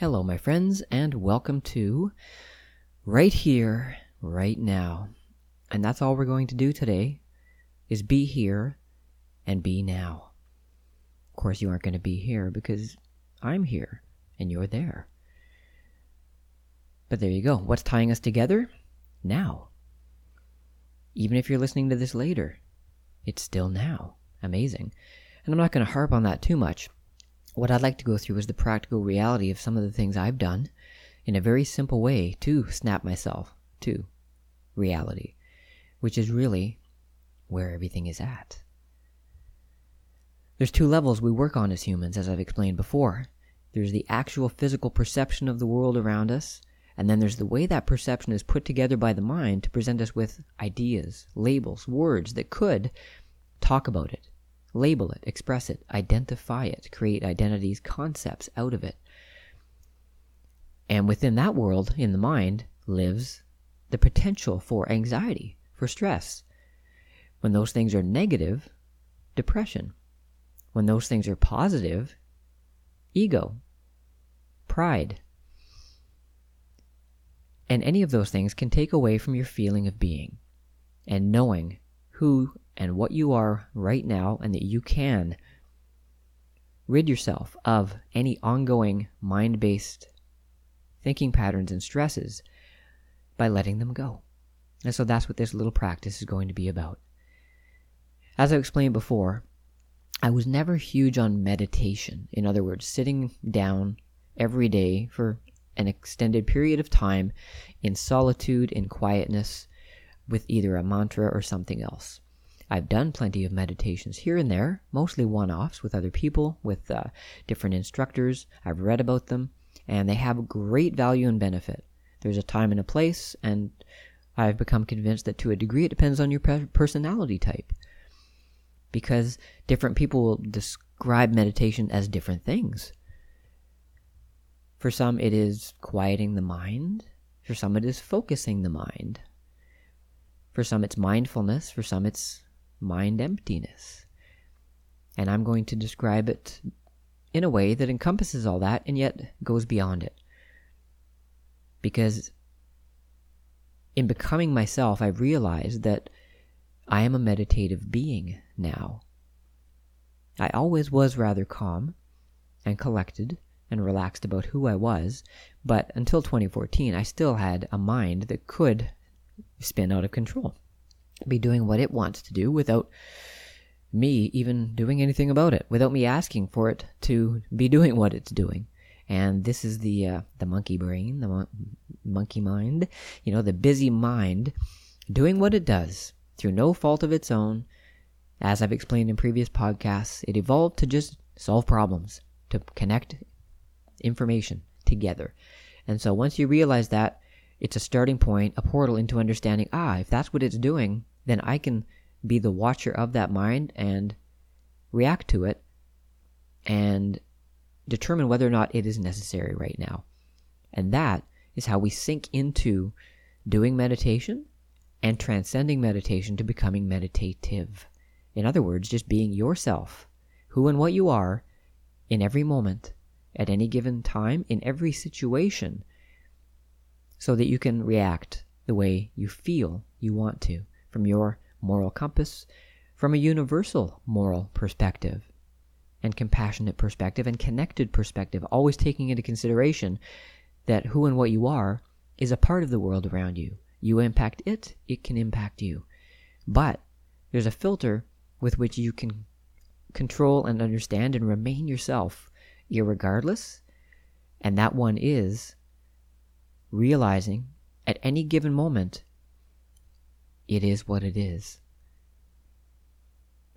Hello, my friends, and welcome to Right Here, Right Now. And that's all we're going to do today is be here and be now. Of course, you aren't going to be here because I'm here and you're there. But there you go. What's tying us together? Now. Even if you're listening to this later, it's still now. Amazing. And I'm not going to harp on that too much what I'd like to go through is the practical reality of some of the things I've done in a very simple way to snap myself to reality, which is really where everything is at. There's two levels we work on as humans, as I've explained before. There's the actual physical perception of the world around us, and then there's the way that perception is put together by the mind to present us with ideas, labels, words that could talk about it, label it, express it, identify it, create identities, concepts out of it. And within that world, in the mind, lives the potential for anxiety, for stress. When those things are negative, depression. When those things are positive, ego, pride. And any of those things can take away from your feeling of being and knowing who and what you are right now, and that you can rid yourself of any ongoing mind based thinking patterns and stresses by letting them go. And so that's what this little practice is going to be about. As I explained before, I was never huge on meditation. In other words, sitting down every day for an extended period of time in solitude, in quietness, with either a mantra or something else. I've done plenty of meditations here and there, mostly one offs with other people, with uh, different instructors. I've read about them, and they have great value and benefit. There's a time and a place, and I've become convinced that to a degree it depends on your personality type. Because different people will describe meditation as different things. For some, it is quieting the mind. For some, it is focusing the mind. For some, it's mindfulness. For some, it's mind emptiness. And I'm going to describe it in a way that encompasses all that and yet goes beyond it. Because in becoming myself, I've realized that I am a meditative being now. I always was rather calm and collected and relaxed about who I was, but until 2014, I still had a mind that could spin out of control be doing what it wants to do without me even doing anything about it, without me asking for it to be doing what it's doing. And this is the uh, the monkey brain, the mon- monkey mind, you know, the busy mind doing what it does through no fault of its own. As I've explained in previous podcasts, it evolved to just solve problems, to connect information together. And so once you realize that, it's a starting point, a portal into understanding, ah, if that's what it's doing, then I can be the watcher of that mind and react to it and determine whether or not it is necessary right now. And that is how we sink into doing meditation and transcending meditation to becoming meditative. In other words, just being yourself, who and what you are in every moment, at any given time, in every situation, so that you can react the way you feel you want to from your moral compass, from a universal moral perspective and compassionate perspective and connected perspective, always taking into consideration that who and what you are is a part of the world around you. You impact it, it can impact you. But there's a filter with which you can control and understand and remain yourself, irregardless, and that one is realizing at any given moment it is what it is.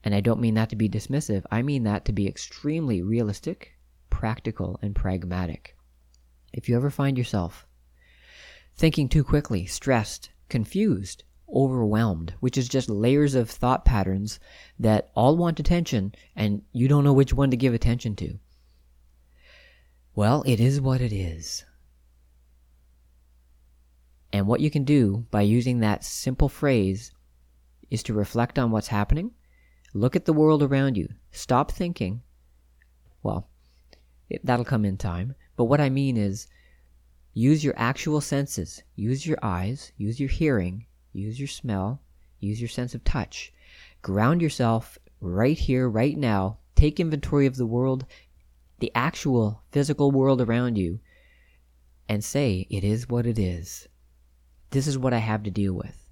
And I don't mean that to be dismissive, I mean that to be extremely realistic, practical, and pragmatic. If you ever find yourself thinking too quickly, stressed, confused, overwhelmed, which is just layers of thought patterns that all want attention and you don't know which one to give attention to. Well, it is what it is. And what you can do by using that simple phrase is to reflect on what's happening, look at the world around you, stop thinking. Well, it, that'll come in time, But what I mean is use your actual senses. Use your eyes, use your hearing, use your smell, use your sense of touch. Ground yourself right here, right now. Take inventory of the world, the actual physical world around you, and say, It is what it is. This is what I have to deal with.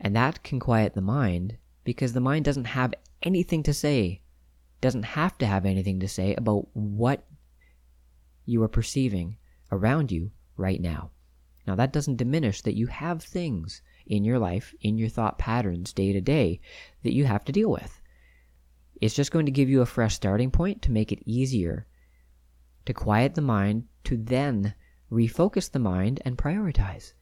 And that can quiet the mind because the mind doesn't have anything to say, doesn't have to have anything to say about what you are perceiving around you right now. Now, that doesn't diminish that you have things in your life, in your thought patterns day to day that you have to deal with. It's just going to give you a fresh starting point to make it easier to quiet the mind, to then refocus the mind and prioritize.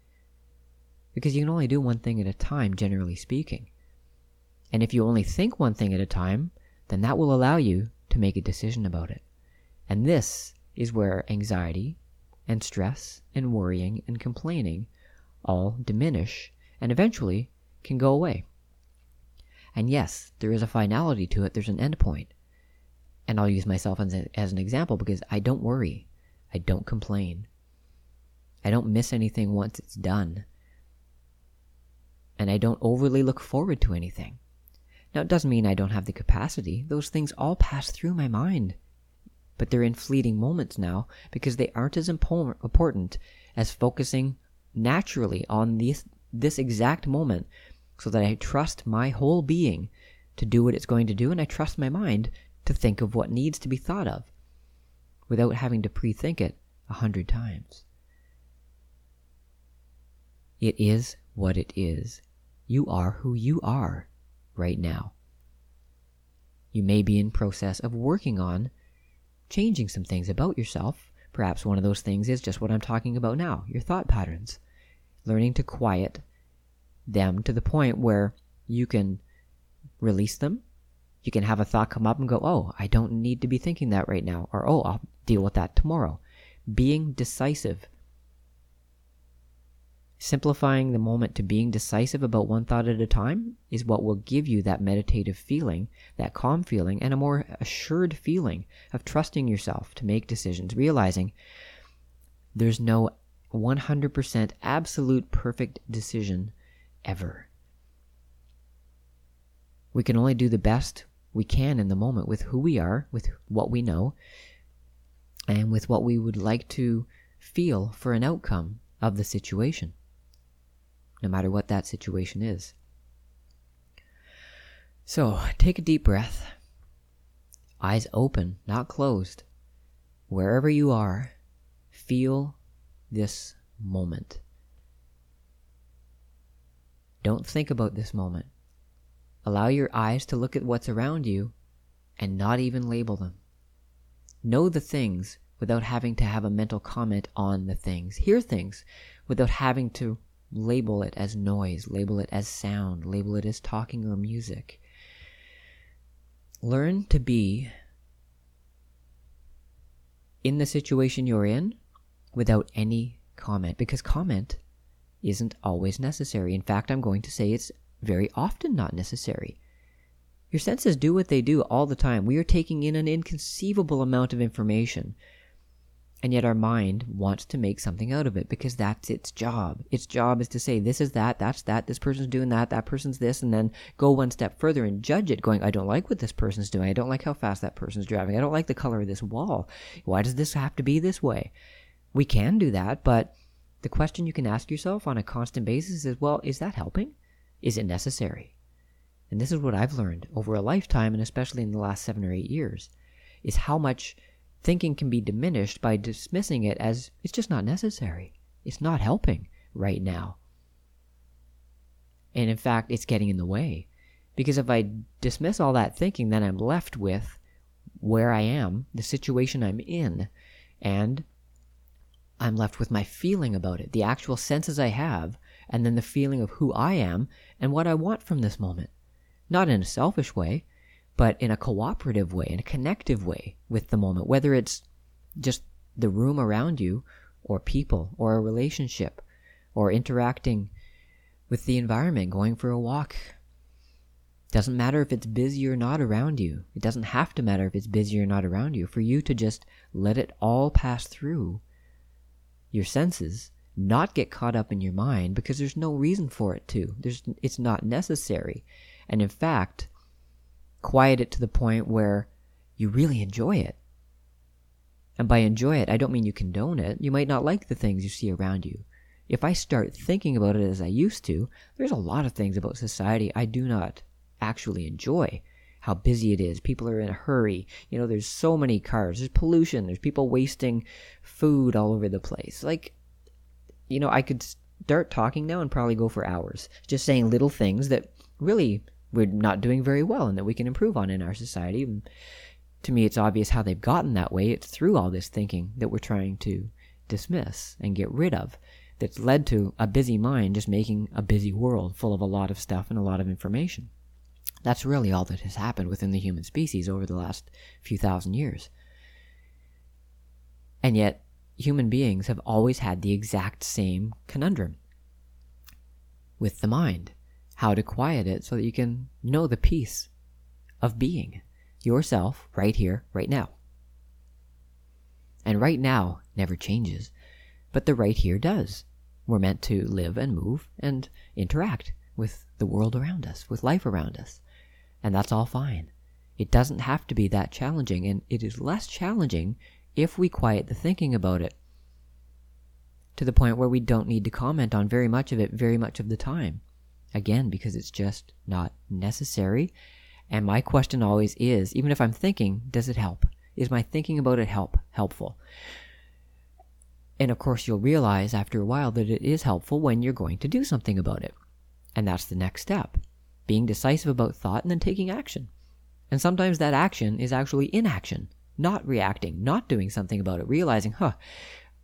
Because you can only do one thing at a time, generally speaking. And if you only think one thing at a time, then that will allow you to make a decision about it. And this is where anxiety and stress and worrying and complaining all diminish and eventually can go away. And yes, there is a finality to it, there's an endpoint. And I'll use myself as, a, as an example because I don't worry, I don't complain, I don't miss anything once it's done, and I don't overly look forward to anything. Now, it doesn't mean I don't have the capacity. Those things all pass through my mind. But they're in fleeting moments now because they aren't as important as focusing naturally on this, this exact moment so that I trust my whole being to do what it's going to do and I trust my mind to think of what needs to be thought of without having to pre think it a hundred times. It is what it is. You are who you are right now. You may be in process of working on changing some things about yourself. Perhaps one of those things is just what I'm talking about now, your thought patterns. Learning to quiet them to the point where you can release them. You can have a thought come up and go, oh, I don't need to be thinking that right now. Or, oh, I'll deal with that tomorrow. Being decisive Simplifying the moment to being decisive about one thought at a time is what will give you that meditative feeling, that calm feeling, and a more assured feeling of trusting yourself to make decisions, realizing there's no 100% absolute perfect decision ever. We can only do the best we can in the moment with who we are, with what we know, and with what we would like to feel for an outcome of the situation no matter what that situation is. So, take a deep breath, eyes open, not closed. Wherever you are, feel this moment. Don't think about this moment. Allow your eyes to look at what's around you and not even label them. Know the things without having to have a mental comment on the things. Hear things without having to label it as noise, label it as sound, label it as talking or music. Learn to be in the situation you're in without any comment because comment isn't always necessary. In fact, I'm going to say it's very often not necessary. Your senses do what they do all the time. We are taking in an inconceivable amount of information and yet our mind wants to make something out of it because that's its job. Its job is to say, this is that, that's that, this person's doing that, that person's this, and then go one step further and judge it, going, I don't like what this person's doing. I don't like how fast that person's driving. I don't like the color of this wall. Why does this have to be this way? We can do that, but the question you can ask yourself on a constant basis is, well, is that helping? Is it necessary? And this is what I've learned over a lifetime, and especially in the last seven or eight years, is how much thinking can be diminished by dismissing it as it's just not necessary. It's not helping right now. And in fact, it's getting in the way. Because if I dismiss all that thinking, then I'm left with where I am, the situation I'm in, and I'm left with my feeling about it, the actual senses I have, and then the feeling of who I am and what I want from this moment. Not in a selfish way, but in a cooperative way, in a connective way with the moment, whether it's just the room around you, or people, or a relationship, or interacting with the environment, going for a walk Doesn't matter if it's busy or not around you. It doesn't have to matter if it's busy or not around you. For you to just let it all pass through your senses, not get caught up in your mind because there's no reason for it to. There's it's not necessary. And in fact, quiet it to the point where you really enjoy it. And by enjoy it, I don't mean you condone it. You might not like the things you see around you. If I start thinking about it as I used to, there's a lot of things about society I do not actually enjoy how busy it is. People are in a hurry. You know, there's so many cars. There's pollution. There's people wasting food all over the place. Like, you know, I could start talking now and probably go for hours just saying little things that really we're not doing very well and that we can improve on in our society. And to me, it's obvious how they've gotten that way. It's through all this thinking that we're trying to dismiss and get rid of that's led to a busy mind just making a busy world full of a lot of stuff and a lot of information. That's really all that has happened within the human species over the last few thousand years. And yet, human beings have always had the exact same conundrum with the mind how to quiet it so that you can know the peace of being yourself right here, right now. And right now never changes, but the right here does. We're meant to live and move and interact with the world around us, with life around us and that's all fine. It doesn't have to be that challenging, and it is less challenging if we quiet the thinking about it to the point where we don't need to comment on very much of it very much of the time. Again, because it's just not necessary. And my question always is, even if I'm thinking, does it help? Is my thinking about it help helpful? And of course, you'll realize after a while that it is helpful when you're going to do something about it. And that's the next step being decisive about thought and then taking action. And sometimes that action is actually inaction, not reacting, not doing something about it, realizing, huh,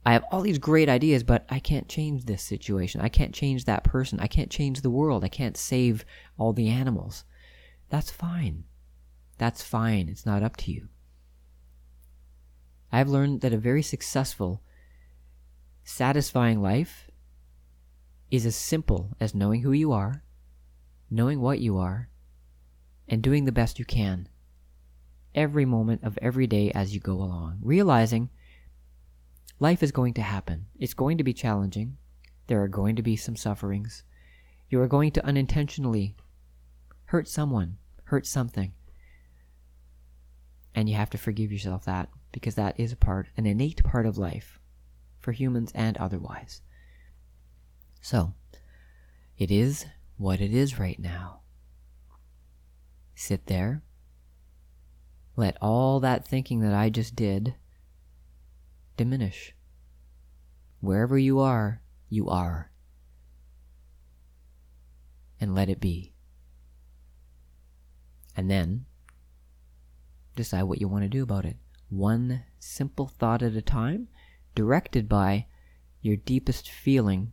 I have all these great ideas, but I can't change this situation. I can't change that person. I can't change the world. I can't save all the animals. That's fine. That's fine. It's not up to you. I've learned that a very successful, satisfying life is as simple as knowing who you are knowing what you are, and doing the best you can every moment of every day as you go along, realizing life is going to happen. It's going to be challenging. There are going to be some sufferings. You are going to unintentionally hurt someone, hurt something. And you have to forgive yourself that because that is a part, an innate part of life for humans and otherwise. So, it is what it is right now. Sit there. Let all that thinking that I just did diminish. Wherever you are, you are. And let it be. And then decide what you want to do about it. One simple thought at a time, directed by your deepest feeling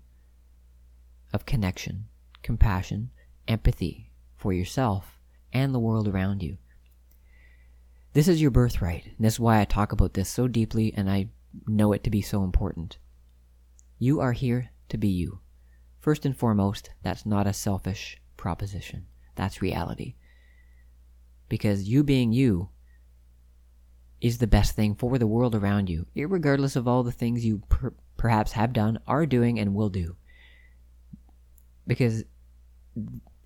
of connection compassion, empathy for yourself and the world around you. This is your birthright, and this is why I talk about this so deeply and I know it to be so important. You are here to be you. First and foremost, that's not a selfish proposition. That's reality. Because you being you is the best thing for the world around you, regardless of all the things you per- perhaps have done, are doing, and will do. Because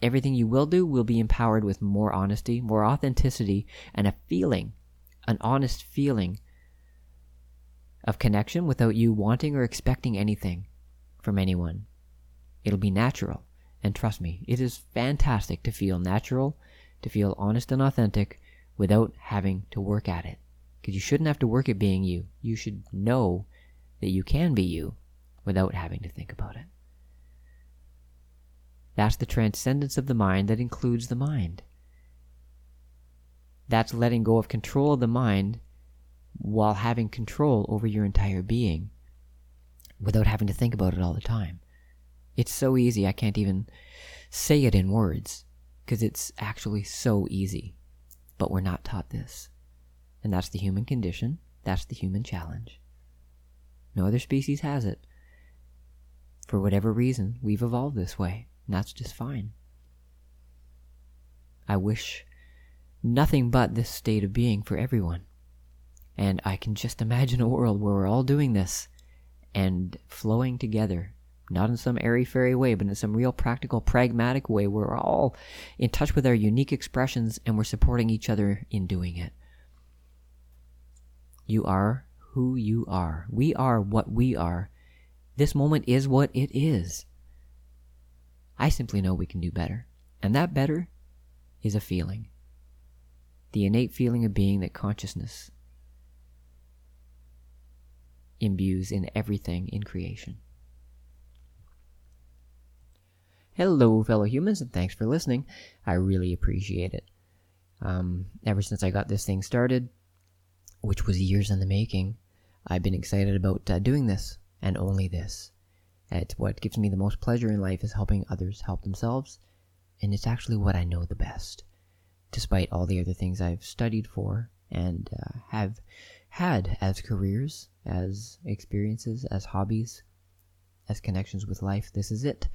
everything you will do will be empowered with more honesty, more authenticity, and a feeling, an honest feeling of connection without you wanting or expecting anything from anyone. It'll be natural. And trust me, it is fantastic to feel natural, to feel honest and authentic without having to work at it. Because you shouldn't have to work at being you. You should know that you can be you without having to think about it. That's the transcendence of the mind that includes the mind. That's letting go of control of the mind while having control over your entire being without having to think about it all the time. It's so easy, I can't even say it in words because it's actually so easy. But we're not taught this. And that's the human condition, that's the human challenge. No other species has it. For whatever reason, we've evolved this way. And that's just fine. I wish nothing but this state of being for everyone. And I can just imagine a world where we're all doing this and flowing together. Not in some airy fairy way, but in some real practical, pragmatic way where we're all in touch with our unique expressions and we're supporting each other in doing it. You are who you are. We are what we are. This moment is what it is. I simply know we can do better. And that better is a feeling. The innate feeling of being that consciousness imbues in everything in creation. Hello, fellow humans, and thanks for listening. I really appreciate it. Um, ever since I got this thing started, which was years in the making, I've been excited about uh, doing this, and only this. It's what gives me the most pleasure in life is helping others help themselves, and it's actually what I know the best, despite all the other things I've studied for and uh, have had as careers, as experiences, as hobbies, as connections with life. This is it.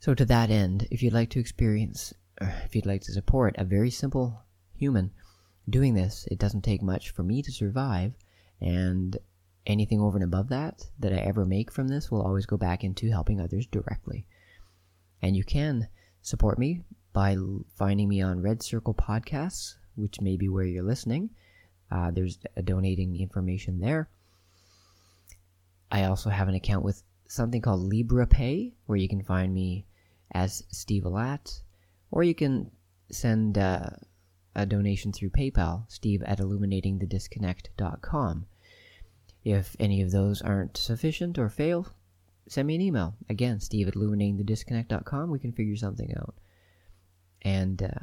So, to that end, if you'd like to experience, uh, if you'd like to support a very simple human doing this, it doesn't take much for me to survive, and anything over and above that that I ever make from this will always go back into helping others directly. And you can support me by finding me on Red Circle Podcasts, which may be where you're listening. Uh, there's a donating information there. I also have an account with something called Liberapay, where you can find me as Steve Alat, or you can send uh, a donation through PayPal, steve at illuminatingthedisconnect.com. If any of those aren't sufficient or fail, send me an email. Again, steve at illuminatingthedisconnect.com. We can figure something out. And uh,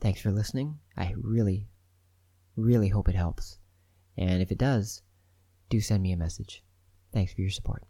thanks for listening. I really, really hope it helps. And if it does, do send me a message. Thanks for your support.